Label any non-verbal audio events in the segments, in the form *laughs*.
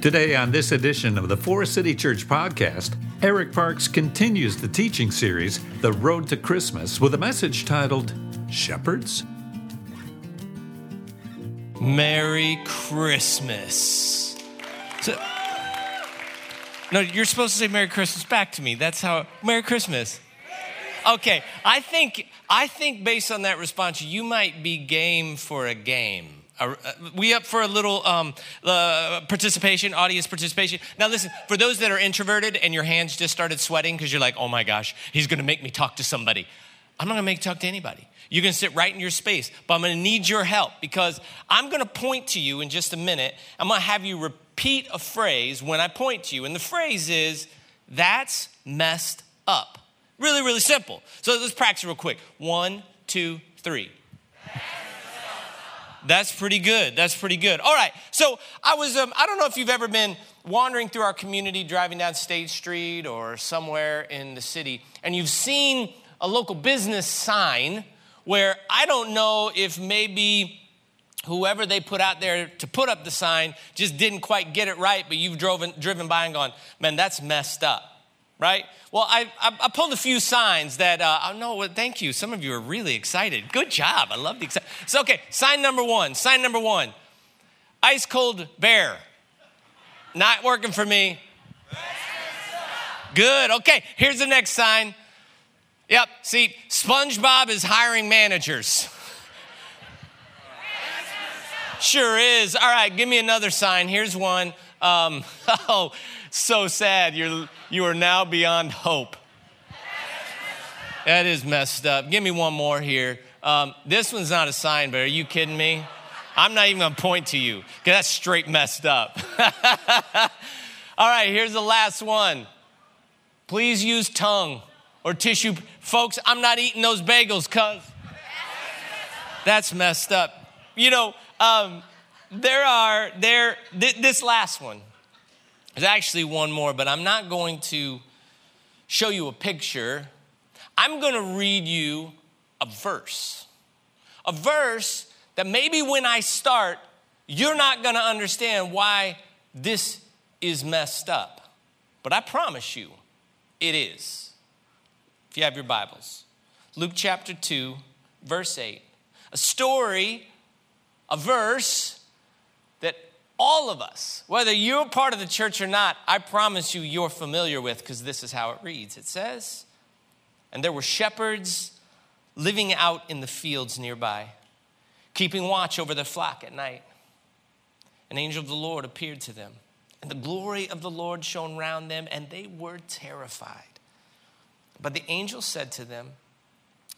Today, on this edition of the Forest City Church podcast, Eric Parks continues the teaching series, The Road to Christmas, with a message titled Shepherds? Merry Christmas. So, no, you're supposed to say Merry Christmas back to me. That's how Merry Christmas. Okay, I think I think based on that response, you might be game for a game. We up for a little um, uh, participation, audience participation? Now, listen, for those that are introverted and your hands just started sweating because you're like, oh my gosh, he's gonna make me talk to somebody. I'm not gonna make you talk to anybody. You're gonna sit right in your space, but I'm gonna need your help because I'm gonna point to you in just a minute. I'm gonna have you repeat a phrase when I point to you, and the phrase is, that's messed up. Really, really simple. So let's practice real quick. One, two, three. That's pretty good. That's pretty good. All right. So I was, um, I don't know if you've ever been wandering through our community, driving down State Street or somewhere in the city, and you've seen a local business sign where I don't know if maybe whoever they put out there to put up the sign just didn't quite get it right, but you've driven, driven by and gone, man, that's messed up right? Well, I, I, I, pulled a few signs that, uh, oh, no, well, thank you. Some of you are really excited. Good job. I love the excitement. So, okay, sign number one. Sign number one ice cold bear. Not working for me. Good. Okay, here's the next sign. Yep, see, SpongeBob is hiring managers. Sure is. All right, give me another sign. Here's one. Um, *laughs* oh, so sad. You're, you are now beyond hope. That is messed up. Give me one more here. Um, this one's not a sign, but are you kidding me? I'm not even gonna point to you because that's straight messed up. *laughs* All right, here's the last one. Please use tongue or tissue. Folks, I'm not eating those bagels because that's messed up. You know, um, there are, there, th- this last one, there's actually one more, but I'm not going to show you a picture. I'm going to read you a verse. A verse that maybe when I start, you're not going to understand why this is messed up. But I promise you, it is. If you have your Bibles, Luke chapter 2, verse 8. A story, a verse all of us, whether you're part of the church or not, I promise you, you're familiar with because this is how it reads. It says, And there were shepherds living out in the fields nearby, keeping watch over their flock at night. An angel of the Lord appeared to them, and the glory of the Lord shone round them, and they were terrified. But the angel said to them,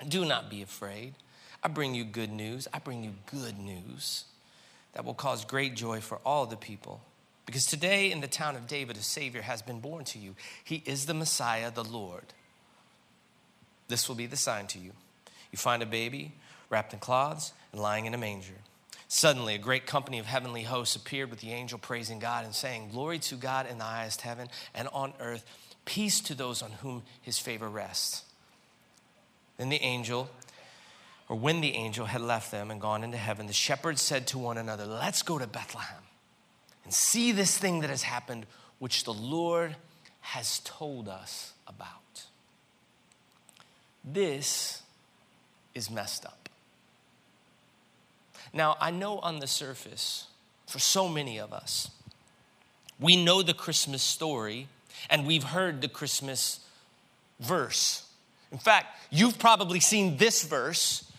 Do not be afraid. I bring you good news. I bring you good news that will cause great joy for all the people. Because today in the town of David, a Savior has been born to you. He is the Messiah, the Lord. This will be the sign to you. You find a baby wrapped in cloths and lying in a manger. Suddenly, a great company of heavenly hosts appeared with the angel praising God and saying, Glory to God in the highest heaven and on earth, peace to those on whom his favor rests. Then the angel or when the angel had left them and gone into heaven, the shepherds said to one another, Let's go to Bethlehem and see this thing that has happened, which the Lord has told us about. This is messed up. Now, I know on the surface, for so many of us, we know the Christmas story and we've heard the Christmas verse. In fact, you've probably seen this verse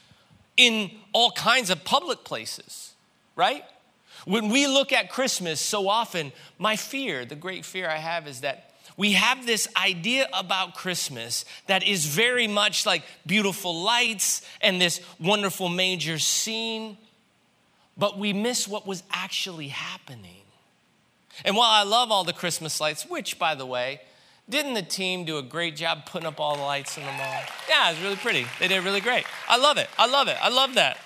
in all kinds of public places, right? When we look at Christmas so often, my fear, the great fear I have is that we have this idea about Christmas that is very much like beautiful lights and this wonderful major scene, but we miss what was actually happening. And while I love all the Christmas lights, which, by the way, didn't the team do a great job putting up all the lights in the mall? Yeah, it was really pretty. They did really great. I love it. I love it. I love that.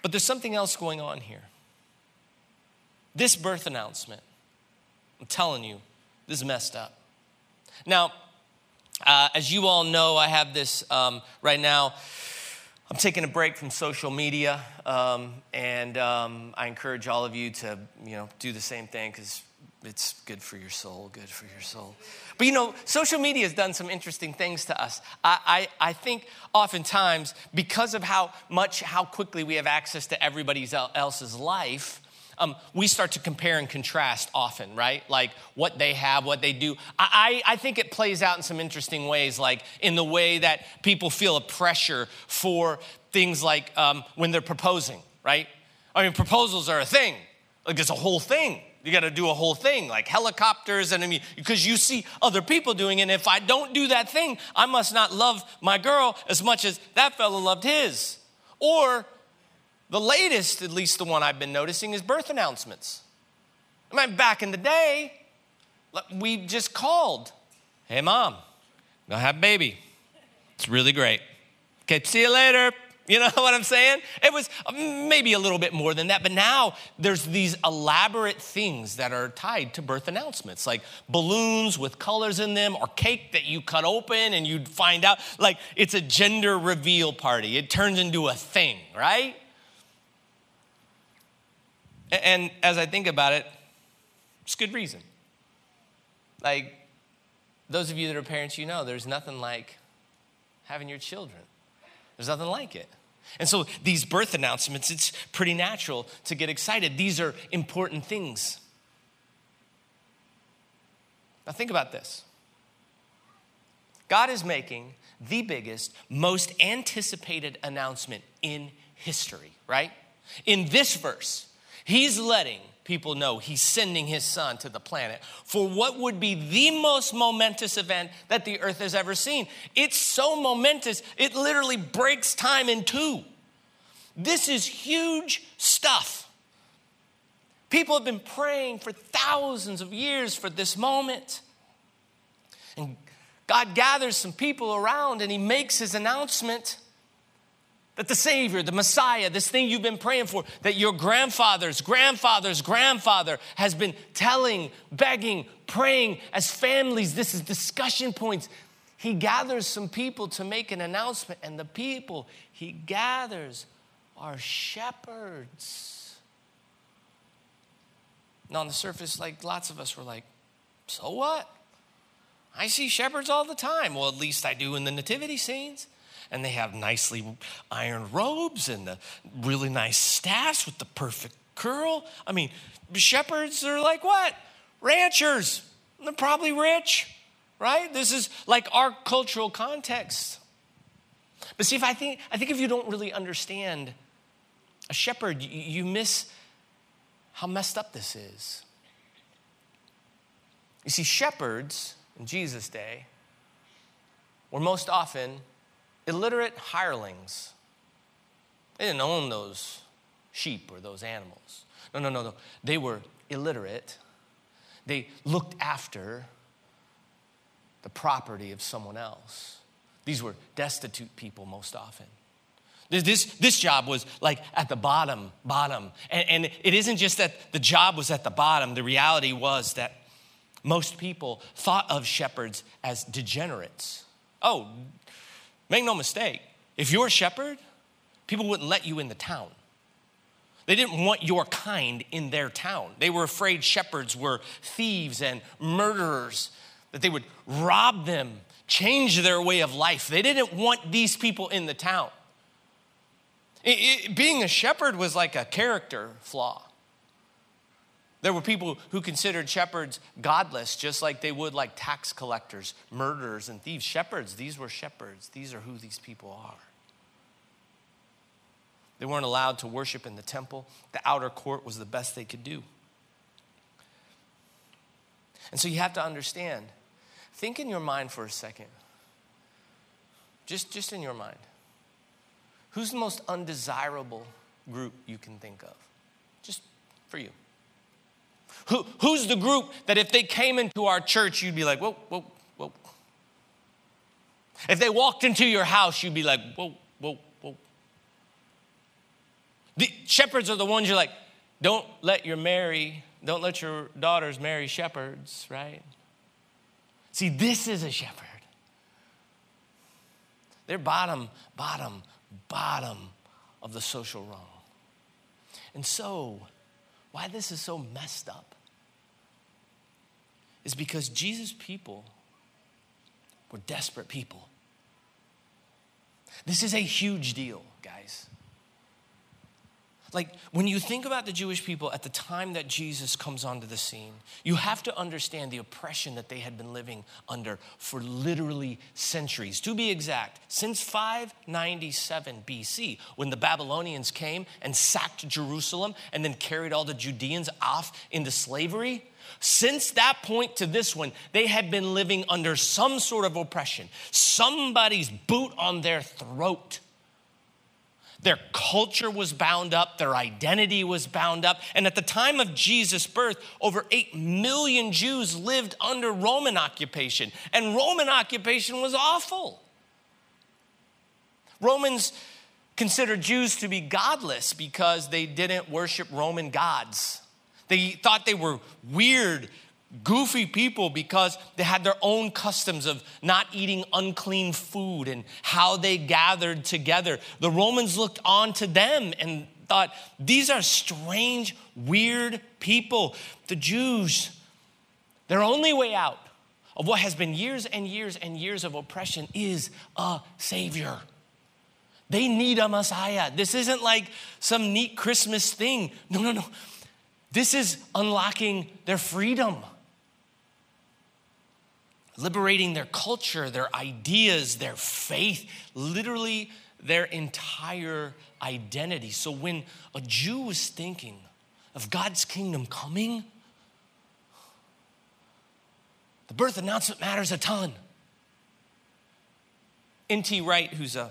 But there's something else going on here. This birth announcement, I'm telling you, this is messed up. Now, uh, as you all know, I have this um, right now. I'm taking a break from social media, um, and um, I encourage all of you to, you know, do the same thing because it's good for your soul, good for your soul. But you know, social media has done some interesting things to us. I, I, I, think oftentimes, because of how much, how quickly we have access to everybody else's life, um, we start to compare and contrast often, right? Like what they have, what they do. I, I, I think it plays out in some interesting ways, like in the way that people feel a pressure for things like um, when they're proposing, right? I mean, proposals are a thing, like it's a whole thing. You got to do a whole thing, like helicopters, and I mean, because you see other people doing it. And if I don't do that thing, I must not love my girl as much as that fellow loved his. Or the latest, at least the one I've been noticing, is birth announcements. I mean, back in the day, we just called, "Hey, mom, gonna have a baby. It's really great. Okay, see you later." *laughs* You know what I'm saying? It was um, maybe a little bit more than that, but now there's these elaborate things that are tied to birth announcements, like balloons with colors in them, or cake that you cut open and you'd find out, like it's a gender reveal party. It turns into a thing, right? And as I think about it, it's good reason. Like, those of you that are parents, you know there's nothing like having your children. There's nothing like it. And so these birth announcements, it's pretty natural to get excited. These are important things. Now, think about this God is making the biggest, most anticipated announcement in history, right? In this verse, He's letting people know he's sending his son to the planet for what would be the most momentous event that the earth has ever seen. It's so momentous, it literally breaks time in two. This is huge stuff. People have been praying for thousands of years for this moment. And God gathers some people around and he makes his announcement that the Savior, the Messiah, this thing you've been praying for, that your grandfather's grandfather's grandfather has been telling, begging, praying as families, this is discussion points. He gathers some people to make an announcement, and the people he gathers are shepherds. Now, on the surface, like lots of us were like, so what? I see shepherds all the time. Well, at least I do in the nativity scenes and they have nicely ironed robes and the really nice staffs with the perfect curl. I mean, shepherds are like what? Ranchers. They're probably rich, right? This is like our cultural context. But see, if I think I think if you don't really understand a shepherd, you miss how messed up this is. You see, shepherds in Jesus' day were most often illiterate hirelings. They didn't own those sheep or those animals. No, no, no, no. They were illiterate. They looked after the property of someone else. These were destitute people most often. This, this this job was like at the bottom, bottom. And, and it isn't just that the job was at the bottom, the reality was that most people thought of shepherds as degenerates. Oh, Make no mistake, if you're a shepherd, people wouldn't let you in the town. They didn't want your kind in their town. They were afraid shepherds were thieves and murderers, that they would rob them, change their way of life. They didn't want these people in the town. It, it, being a shepherd was like a character flaw. There were people who considered shepherds godless, just like they would like tax collectors, murderers, and thieves. Shepherds, these were shepherds. These are who these people are. They weren't allowed to worship in the temple, the outer court was the best they could do. And so you have to understand think in your mind for a second. Just, just in your mind. Who's the most undesirable group you can think of? Just for you. Who, who's the group that if they came into our church, you'd be like, whoa, whoa, whoa. If they walked into your house, you'd be like, whoa, whoa, whoa. The shepherds are the ones you're like, don't let your marry, don't let your daughters marry shepherds, right? See, this is a shepherd. They're bottom, bottom, bottom of the social rung. And so, why this is so messed up is because Jesus' people were desperate people. This is a huge deal. Like, when you think about the Jewish people at the time that Jesus comes onto the scene, you have to understand the oppression that they had been living under for literally centuries. To be exact, since 597 BC, when the Babylonians came and sacked Jerusalem and then carried all the Judeans off into slavery, since that point to this one, they had been living under some sort of oppression, somebody's boot on their throat their culture was bound up, their identity was bound up. And at the time of Jesus' birth, over 8 million Jews lived under Roman occupation. And Roman occupation was awful. Romans considered Jews to be godless because they didn't worship Roman gods. They thought they were weird, goofy people because they had their own customs of not eating unclean food and how they gathered together. The Romans looked on to them and thought, these are strange, weird people. The Jews, their only way out of what has been years and years and years of oppression is a Savior. They need a Messiah. This isn't like some neat Christmas thing. No, no, no. This is unlocking their freedom liberating their culture, their ideas, their faith, literally their entire identity. So when a Jew is thinking of God's kingdom coming, the birth announcement matters a ton. N.T. Wright, who's a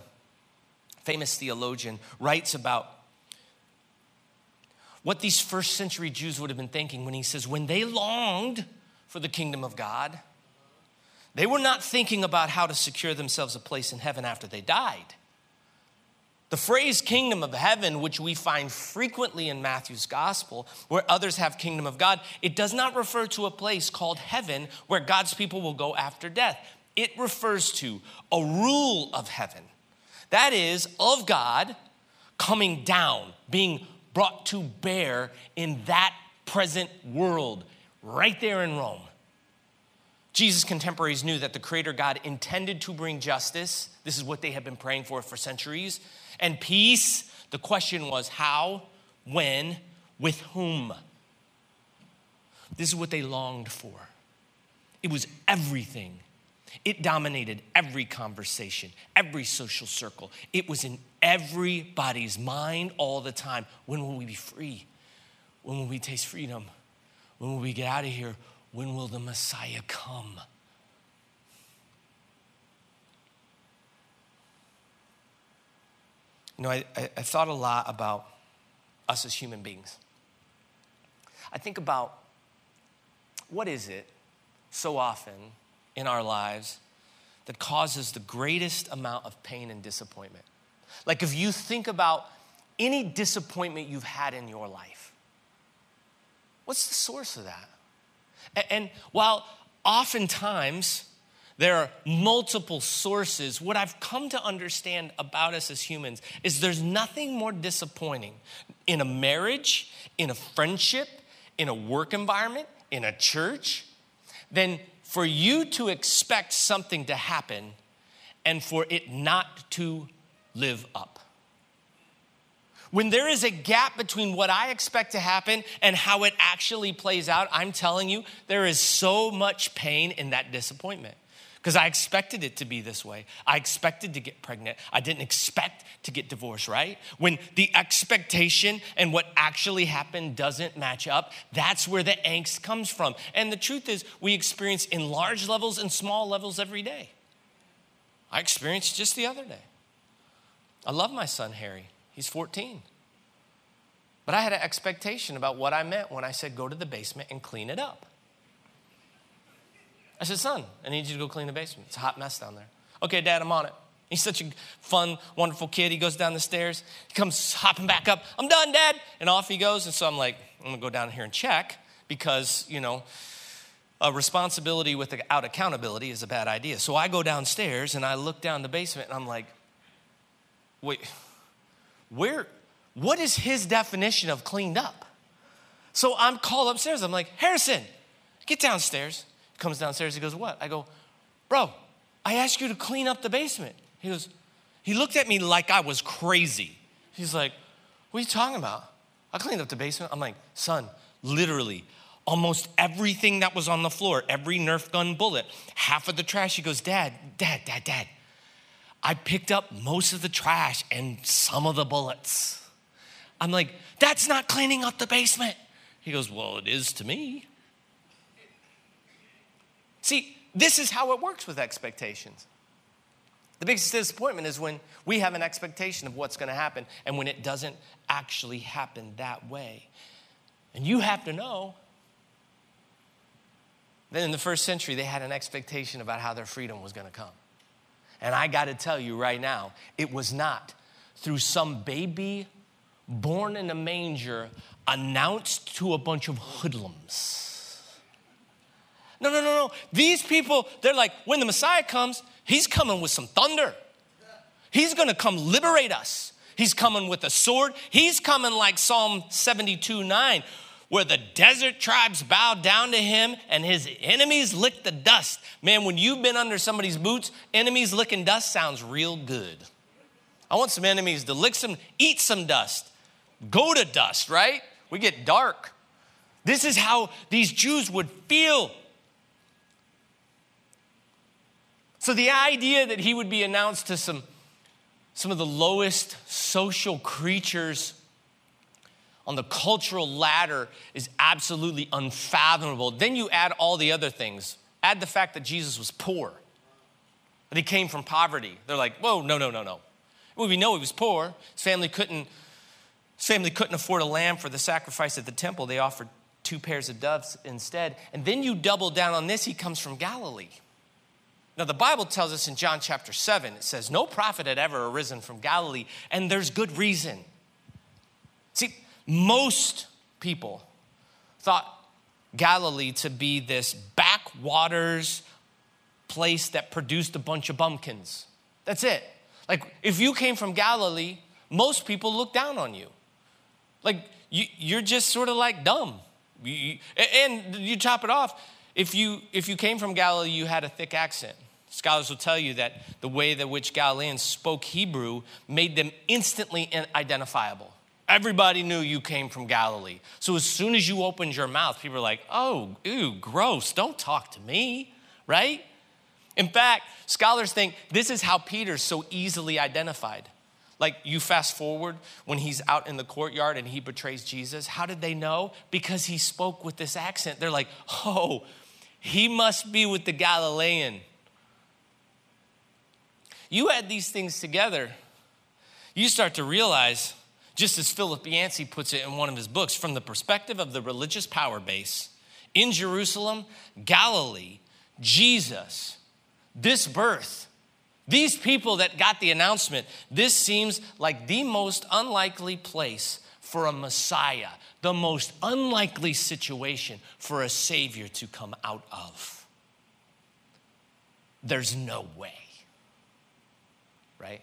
famous theologian, writes about what these first century Jews would have been thinking when he says, when they longed for the kingdom of God, they were not thinking about how to secure themselves a place in heaven after they died. The phrase kingdom of heaven, which we find frequently in Matthew's gospel, where others have kingdom of God, it does not refer to a place called heaven where God's people will go after death. It refers to a rule of heaven. That is, of God coming down, being brought to bear in that present world, right there in Rome. Jesus' contemporaries knew that the Creator God intended to bring justice. This is what they had been praying for for centuries. And peace. The question was how, when, with whom? This is what they longed for. It was everything. It dominated every conversation, every social circle. It was in everybody's mind all the time. When will we be free? When will we taste freedom? When will we get out of here? When will the Messiah come? You know, I, I, I thought a lot about us as human beings. I think about what is it so often in our lives that causes the greatest amount of pain and disappointment? Like if you think about any disappointment you've had in your life, what's the source of that? And while oftentimes there are multiple sources, what I've come to understand about us as humans is there's nothing more disappointing in a marriage, in a friendship, in a work environment, in a church, than for you to expect something to happen and for it not to live up. When there is a gap between what I expect to happen and how it actually plays out, I'm telling you, there is so much pain in that disappointment. Because I expected it to be this way. I expected to get pregnant. I didn't expect to get divorced, right? When the expectation and what actually happened doesn't match up, that's where the angst comes from. And the truth is, we experience in large levels and small levels every day. I experienced just the other day. I love my son, Harry. He's 14. But I had an expectation about what I meant when I said go to the basement and clean it up. I said, son, I need you to go clean the basement. It's a hot mess down there. Okay, dad, I'm on it. He's such a fun, wonderful kid. He goes down the stairs. He comes hopping back up. I'm done, dad. And off he goes. And so I'm like, I'm going to go down here and check because, you know, a responsibility without accountability is a bad idea. So I go downstairs and I look down the basement and I'm like, wait, where, what is his definition of cleaned up? So I'm called upstairs. I'm like, Harrison, get downstairs. Comes downstairs, he goes, What? I go, Bro, I asked you to clean up the basement. He goes, He looked at me like I was crazy. He's like, What are you talking about? I cleaned up the basement. I'm like, Son, literally, almost everything that was on the floor, every Nerf gun bullet, half of the trash. He goes, Dad, Dad, Dad, Dad. I picked up most of the trash and some of the bullets. I'm like, That's not cleaning up the basement. He goes, Well, it is to me. See, this is how it works with expectations. The biggest disappointment is when we have an expectation of what's going to happen and when it doesn't actually happen that way. And you have to know that in the first century, they had an expectation about how their freedom was going to come. And I got to tell you right now, it was not through some baby born in a manger announced to a bunch of hoodlums. No, no, no, no. These people, they're like, when the Messiah comes, he's coming with some thunder. He's gonna come liberate us. He's coming with a sword. He's coming like Psalm 72 9, where the desert tribes bow down to him and his enemies lick the dust. Man, when you've been under somebody's boots, enemies licking dust sounds real good. I want some enemies to lick some, eat some dust, go to dust, right? We get dark. This is how these Jews would feel. So the idea that he would be announced to some, some of the lowest social creatures on the cultural ladder is absolutely unfathomable. Then you add all the other things. Add the fact that Jesus was poor, that he came from poverty. They're like, whoa, no, no, no, no. Well, we know he was poor. His family couldn't his family couldn't afford a lamb for the sacrifice at the temple. They offered two pairs of doves instead. And then you double down on this, he comes from Galilee. Now, the Bible tells us in John chapter 7, it says, No prophet had ever arisen from Galilee, and there's good reason. See, most people thought Galilee to be this backwaters place that produced a bunch of bumpkins. That's it. Like, if you came from Galilee, most people look down on you. Like, you, are just sort of like dumb. and you top it off, if you, if you came from Galilee, you had a thick accent. Scholars will tell you that the way that which Galileans spoke Hebrew made them instantly identifiable. Everybody knew you came from Galilee. So as soon as you opened your mouth, people were like, oh, ew, gross, don't talk to me, right? In fact, scholars think this is how Peter's so easily identified. Like you fast forward when he's out in the courtyard and he betrays Jesus. How did they know? Because he spoke with this accent. They're like, oh, he must be with the Galilean. You add these things together, you start to realize, just as Philip Yancey puts it in one of his books, from the perspective of the religious power base in Jerusalem, Galilee, Jesus, this birth, these people that got the announcement, this seems like the most unlikely place for a Messiah, the most unlikely situation for a Savior to come out of. There's no way, right?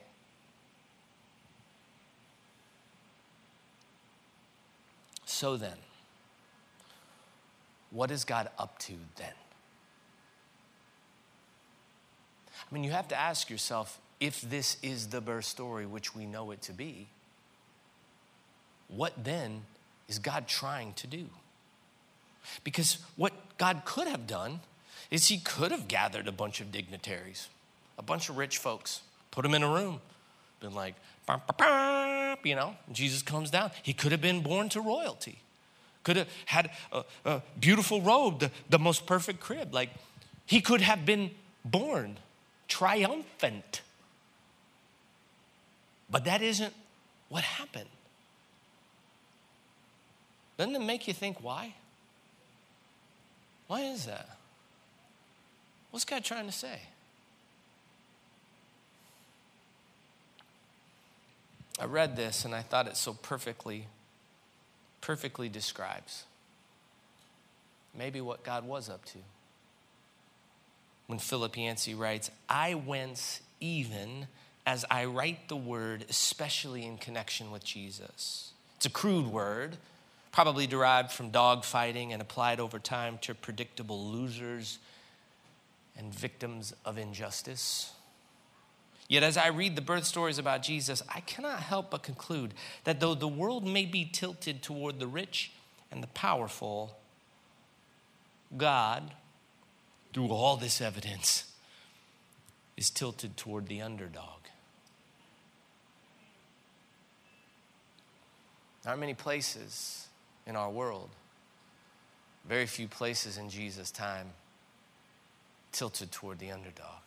So then, what is God up to then? I mean, you have to ask yourself if this is the birth story which we know it to be, what then is God trying to do? Because what God could have done is He could have gathered a bunch of dignitaries, a bunch of rich folks, put them in a room, been like, you know, Jesus comes down. He could have been born to royalty, could have had a, a beautiful robe, the, the most perfect crib. Like, he could have been born triumphant. But that isn't what happened. Doesn't it make you think why? Why is that? What's God trying to say? I read this and I thought it so perfectly, perfectly describes maybe what God was up to when Philip Yancey writes, I wence even as I write the word, especially in connection with Jesus. It's a crude word, probably derived from dog fighting and applied over time to predictable losers and victims of injustice. Yet, as I read the birth stories about Jesus, I cannot help but conclude that though the world may be tilted toward the rich and the powerful, God, through all this evidence, is tilted toward the underdog. There aren't many places in our world, very few places in Jesus' time, tilted toward the underdog.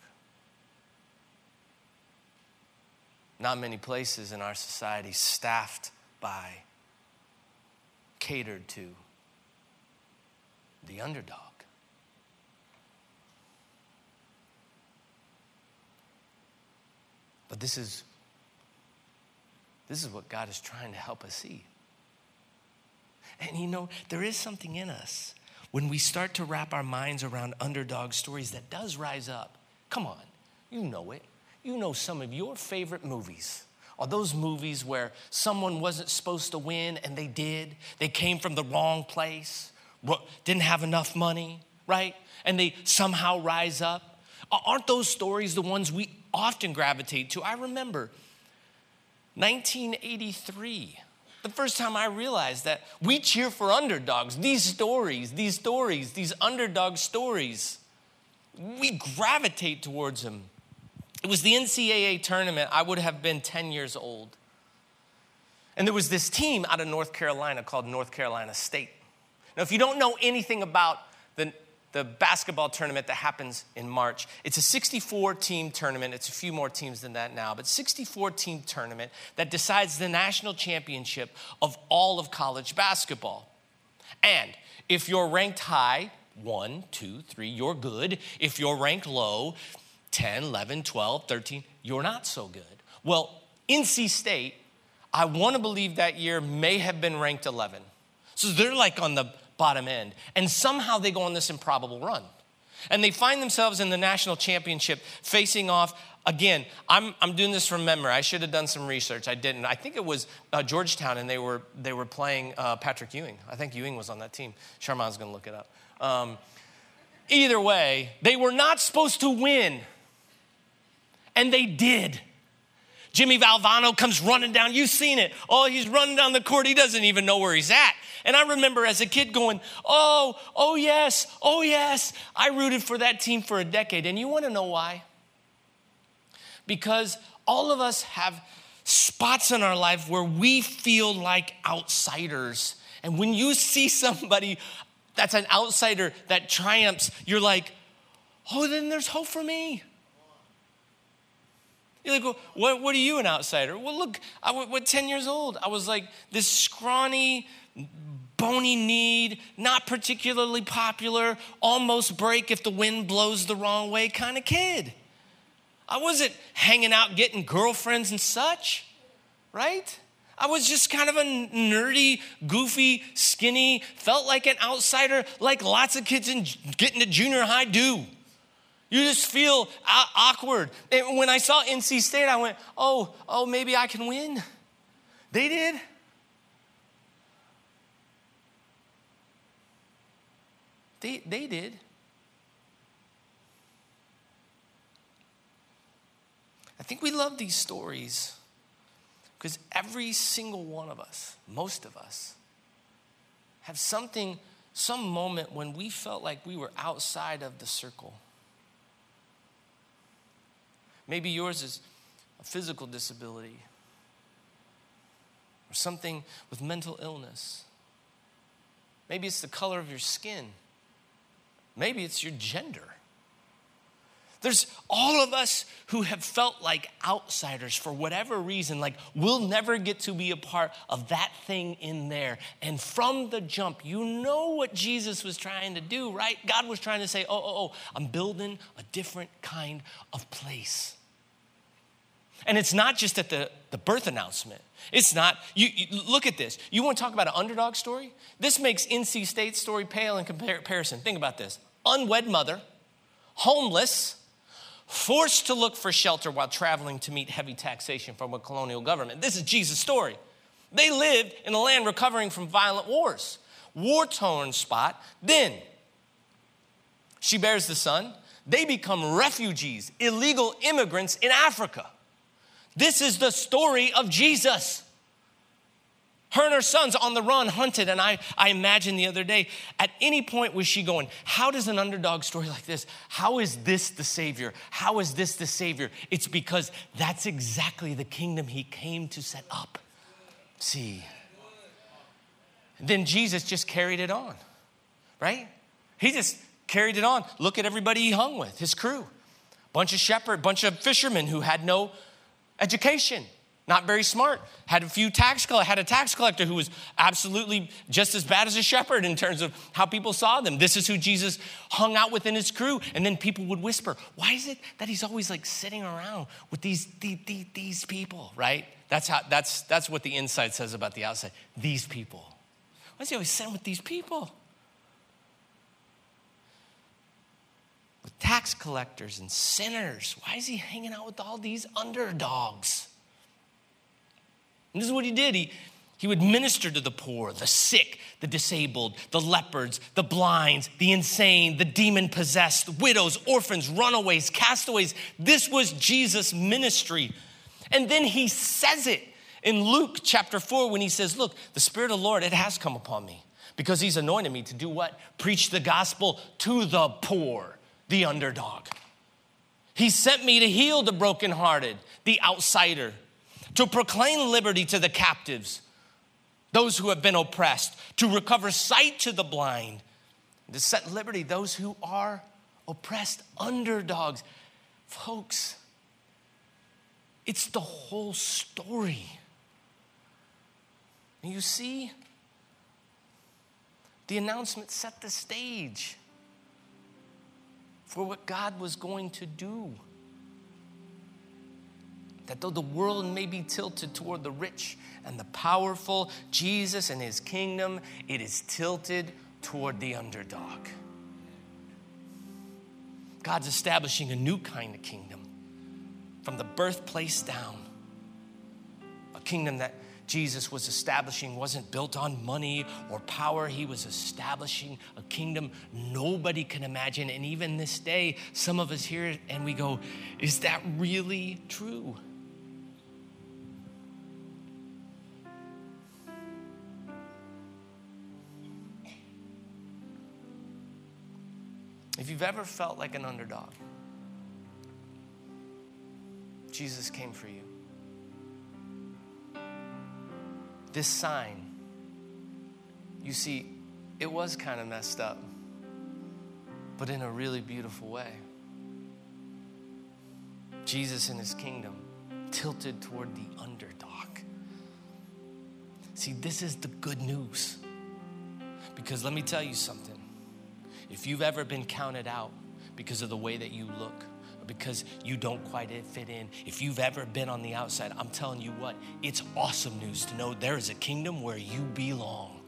Not many places in our society staffed by, catered to the underdog. But this is this is what God is trying to help us see. And you know, there is something in us when we start to wrap our minds around underdog stories that does rise up. Come on, you know it. You know some of your favorite movies are those movies where someone wasn't supposed to win and they did. They came from the wrong place, didn't have enough money, right? And they somehow rise up. Aren't those stories the ones we often gravitate to? I remember 1983 the first time I realized that we cheer for underdogs. These stories, these stories, these underdog stories, we gravitate towards them. It was the NCAA tournament. I would have been 10 years old. And there was this team out of North Carolina called North Carolina State. Now, if you don't know anything about the the basketball tournament that happens in March. It's a 64 team tournament. It's a few more teams than that now, but 64 team tournament that decides the national championship of all of college basketball. And if you're ranked high, one, two, three, you're good. If you're ranked low, 10, 11, 12, 13, you're not so good. Well, NC State, I want to believe that year may have been ranked 11. So they're like on the bottom end. And somehow they go on this improbable run. And they find themselves in the national championship facing off again. I'm, I'm doing this from memory. I should have done some research. I didn't. I think it was uh, Georgetown, and they were, they were playing uh, Patrick Ewing. I think Ewing was on that team. Sharman's going to look it up. Um, either way, they were not supposed to win, and they did. Jimmy Valvano comes running down. You've seen it. Oh, he's running down the court. He doesn't even know where he's at. And I remember as a kid going, oh, oh yes, oh yes. I rooted for that team for a decade. And you want to know why? Because all of us have spots in our life where we feel like outsiders. And when you see somebody that's an outsider that triumphs, you're like, oh, then there's hope for me. You're like, well, what, what are you, an outsider? Well, look, I was 10 years old. I was like this scrawny, bony kneed, not particularly popular, almost break if the wind blows the wrong way kind of kid. I wasn't hanging out getting girlfriends and such, right? I was just kind of a nerdy, goofy, skinny, felt like an outsider, like lots of kids in getting to junior high do. You just feel awkward. And when I saw NC State, I went, oh, oh, maybe I can win. They did. They, they did. I think we love these stories because every single one of us, most of us, have something, some moment when we felt like we were outside of the circle. Maybe yours is a physical disability or something with mental illness. Maybe it's the color of your skin. Maybe it's your gender. There's all of us who have felt like outsiders for whatever reason, like we'll never get to be a part of that thing in there. And from the jump, you know what Jesus was trying to do, right? God was trying to say, oh, oh, oh, I'm building a different kind of place. And it's not just at the, the birth announcement. It's not, you, you, look at this. You want to talk about an underdog story? This makes NC State's story pale in comparison. Think about this unwed mother, homeless, forced to look for shelter while traveling to meet heavy taxation from a colonial government. This is Jesus' story. They lived in a land recovering from violent wars, war torn spot. Then she bears the son. they become refugees, illegal immigrants in Africa. This is the story of Jesus. Her and her sons on the run hunted, and I, I imagine the other day, at any point was she going, How does an underdog story like this, how is this the Savior? How is this the Savior? It's because that's exactly the kingdom he came to set up. See. Then Jesus just carried it on, right? He just carried it on. Look at everybody he hung with, his crew. Bunch of shepherd, bunch of fishermen who had no education, not very smart. Had a few tax collector, had a tax collector who was absolutely just as bad as a shepherd in terms of how people saw them. This is who Jesus hung out with in his crew. And then people would whisper, why is it that he's always like sitting around with these, these, these people, right? That's, how, that's, that's what the inside says about the outside. These people. Why is he always sitting with these people? With tax collectors and sinners. Why is he hanging out with all these underdogs? And this is what he did. He, he would minister to the poor, the sick, the disabled, the leopards, the blinds, the insane, the demon possessed, widows, orphans, runaways, castaways. This was Jesus' ministry. And then he says it in Luke chapter 4 when he says, Look, the Spirit of the Lord, it has come upon me because he's anointed me to do what? Preach the gospel to the poor the underdog. He sent me to heal the brokenhearted, the outsider, to proclaim liberty to the captives, those who have been oppressed, to recover sight to the blind, to set liberty those who are oppressed, underdogs. Folks, it's the whole story. You see, the announcement set the stage for what God was going to do. That though the world may be tilted toward the rich and the powerful, Jesus and his kingdom, it is tilted toward the underdog. God's establishing a new kind of kingdom from the birthplace down, a kingdom that Jesus was establishing wasn't built on money or power. He was establishing a kingdom nobody can imagine. And even this day, some of us hear and we go, Is that really true? If you've ever felt like an underdog, Jesus came for you. This sign, you see, it was kind of messed up, but in a really beautiful way. Jesus in his kingdom tilted toward the underdog. See, this is the good news. Because let me tell you something. If you've ever been counted out because of the way that you look, because you don't quite fit in. If you've ever been on the outside, I'm telling you what, it's awesome news to know there is a kingdom where you belong.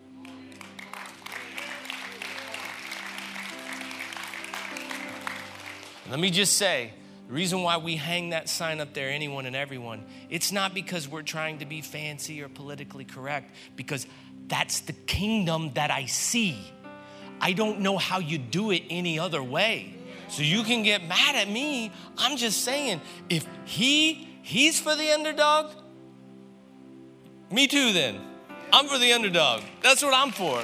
Let me just say, the reason why we hang that sign up there, anyone and everyone, it's not because we're trying to be fancy or politically correct, because that's the kingdom that I see. I don't know how you do it any other way. So you can get mad at me. I'm just saying, if he he's for the underdog, me too then. I'm for the underdog. That's what I'm for.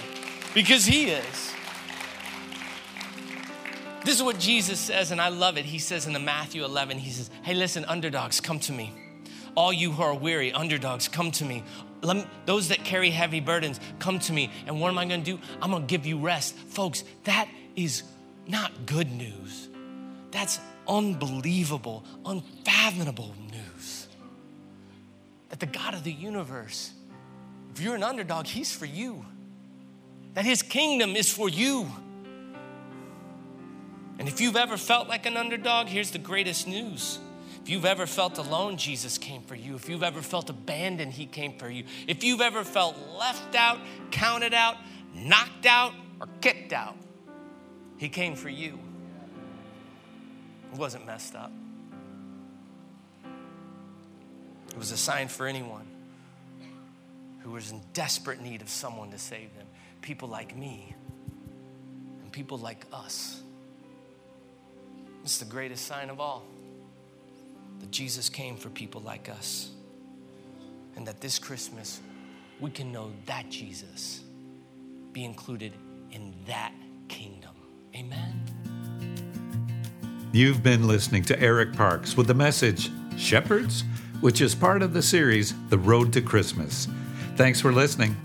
Because he is. This is what Jesus says, and I love it. He says in the Matthew 11, he says, Hey, listen, underdogs, come to me. All you who are weary, underdogs, come to me. Me, those that carry heavy burdens, come to me. And what am I gonna do? I'm gonna give you rest. Folks, that is not good news. That's unbelievable, unfathomable news. That the God of the universe, if you're an underdog, He's for you. That His kingdom is for you. And if you've ever felt like an underdog, here's the greatest news. If you've ever felt alone, Jesus came for you. If you've ever felt abandoned, He came for you. If you've ever felt left out, counted out, knocked out, or kicked out, he came for you. It wasn't messed up. It was a sign for anyone who was in desperate need of someone to save them. People like me and people like us. It's the greatest sign of all that Jesus came for people like us. And that this Christmas, we can know that Jesus, be included in that kingdom. Amen. You've been listening to Eric Parks with the message Shepherds, which is part of the series The Road to Christmas. Thanks for listening.